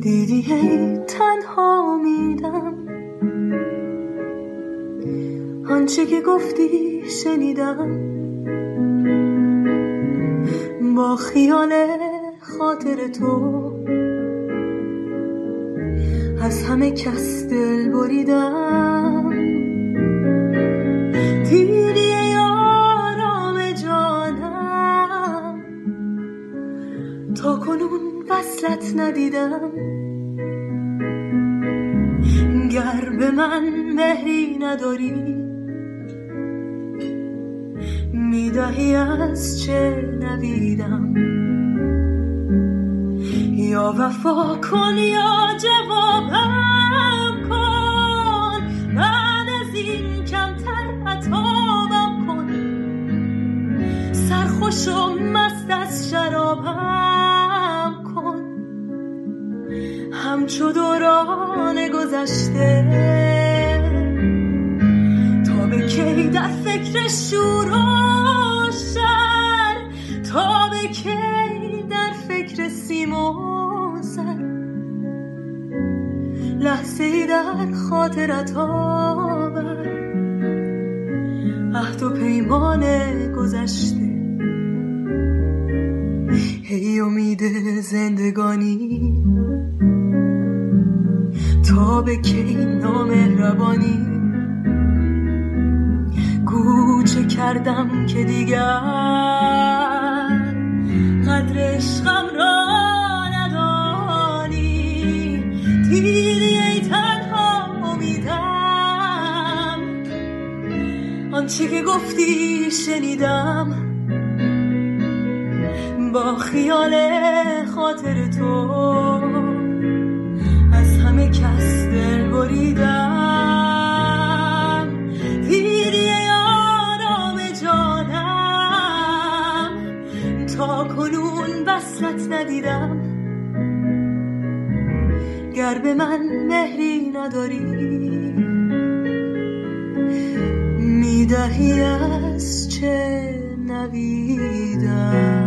دیدی هی تنها میدم آنچه که گفتی شنیدم. با خیال خاطر تو. از همه کس دل بریدم. دیدی آرام جانم. تا کنون وصلت ندیدم. گر به من مهری نداری می‌دهی از چه نویدم یا وفا کن یا جوابم کن. بعد از این کمتر و مست از همچو دوران گذشته. تا به کی در فکر شور و شر؟ تا به کی در فکر سیم و سر؟ لحظه ای در خاطرت آور. عهد و پیمان گذشته. هی امید زندگانی. تا به کی نامهربانی گو چه کردم که دیگر قدر عشقم را ندانی. دیدی ای تنها امیدم. آنچه که گفتی شنیدم با خیال خاطر تو. کس دل بریدم. ای آرام جانم. تا کنون وصلت ندیدم. گر به من مهری نداری می‌دهی از چه نویدم.